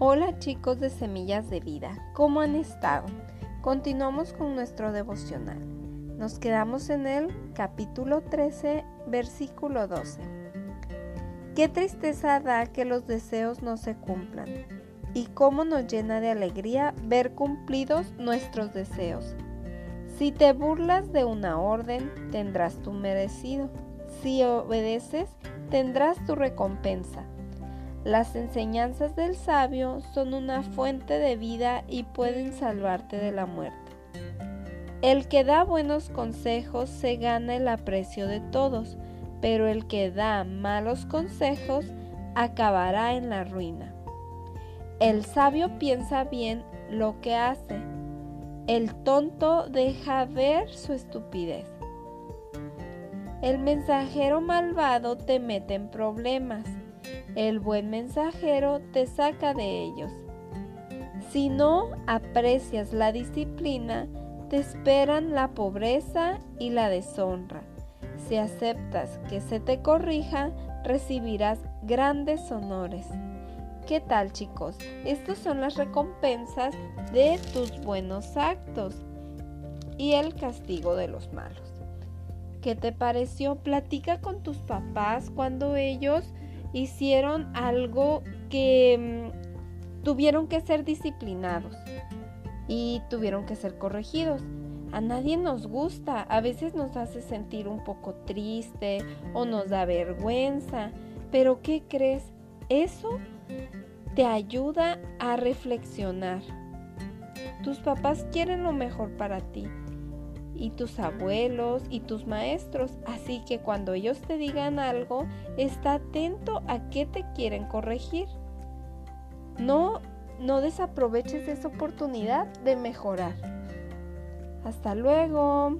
Hola chicos de Semillas de Vida, ¿cómo han estado? Continuamos con nuestro devocional. Nos quedamos en el capítulo 13, versículo 12. Qué tristeza da que los deseos no se cumplan y cómo nos llena de alegría ver cumplidos nuestros deseos. Si te burlas de una orden, tendrás tu merecido. Si obedeces, tendrás tu recompensa. Las enseñanzas del sabio son una fuente de vida y pueden salvarte de la muerte. El que da buenos consejos se gana el aprecio de todos, pero el que da malos consejos acabará en la ruina. El sabio piensa bien lo que hace, el tonto deja ver su estupidez. El mensajero malvado te mete en problemas el buen mensajero te saca de ellos. Si no aprecias la disciplina, te esperan la pobreza y la deshonra. Si aceptas que se te corrija, recibirás grandes honores. ¿Qué tal chicos? Estas son las recompensas de tus buenos actos y el castigo de los malos. ¿Qué te pareció? Platica con tus papás cuando ellos hicieron algo que mm, tuvieron que ser disciplinados y tuvieron que ser corregidos. A nadie nos gusta, a veces nos hace sentir un poco triste o nos da vergüenza, pero ¿qué crees? Eso te ayuda a reflexionar. Tus papás quieren lo mejor para ti y tus abuelos y tus maestros. Así que cuando ellos te digan algo, está atento a qué te quieren corregir. No, no desaproveches esa oportunidad de mejorar. Hasta luego.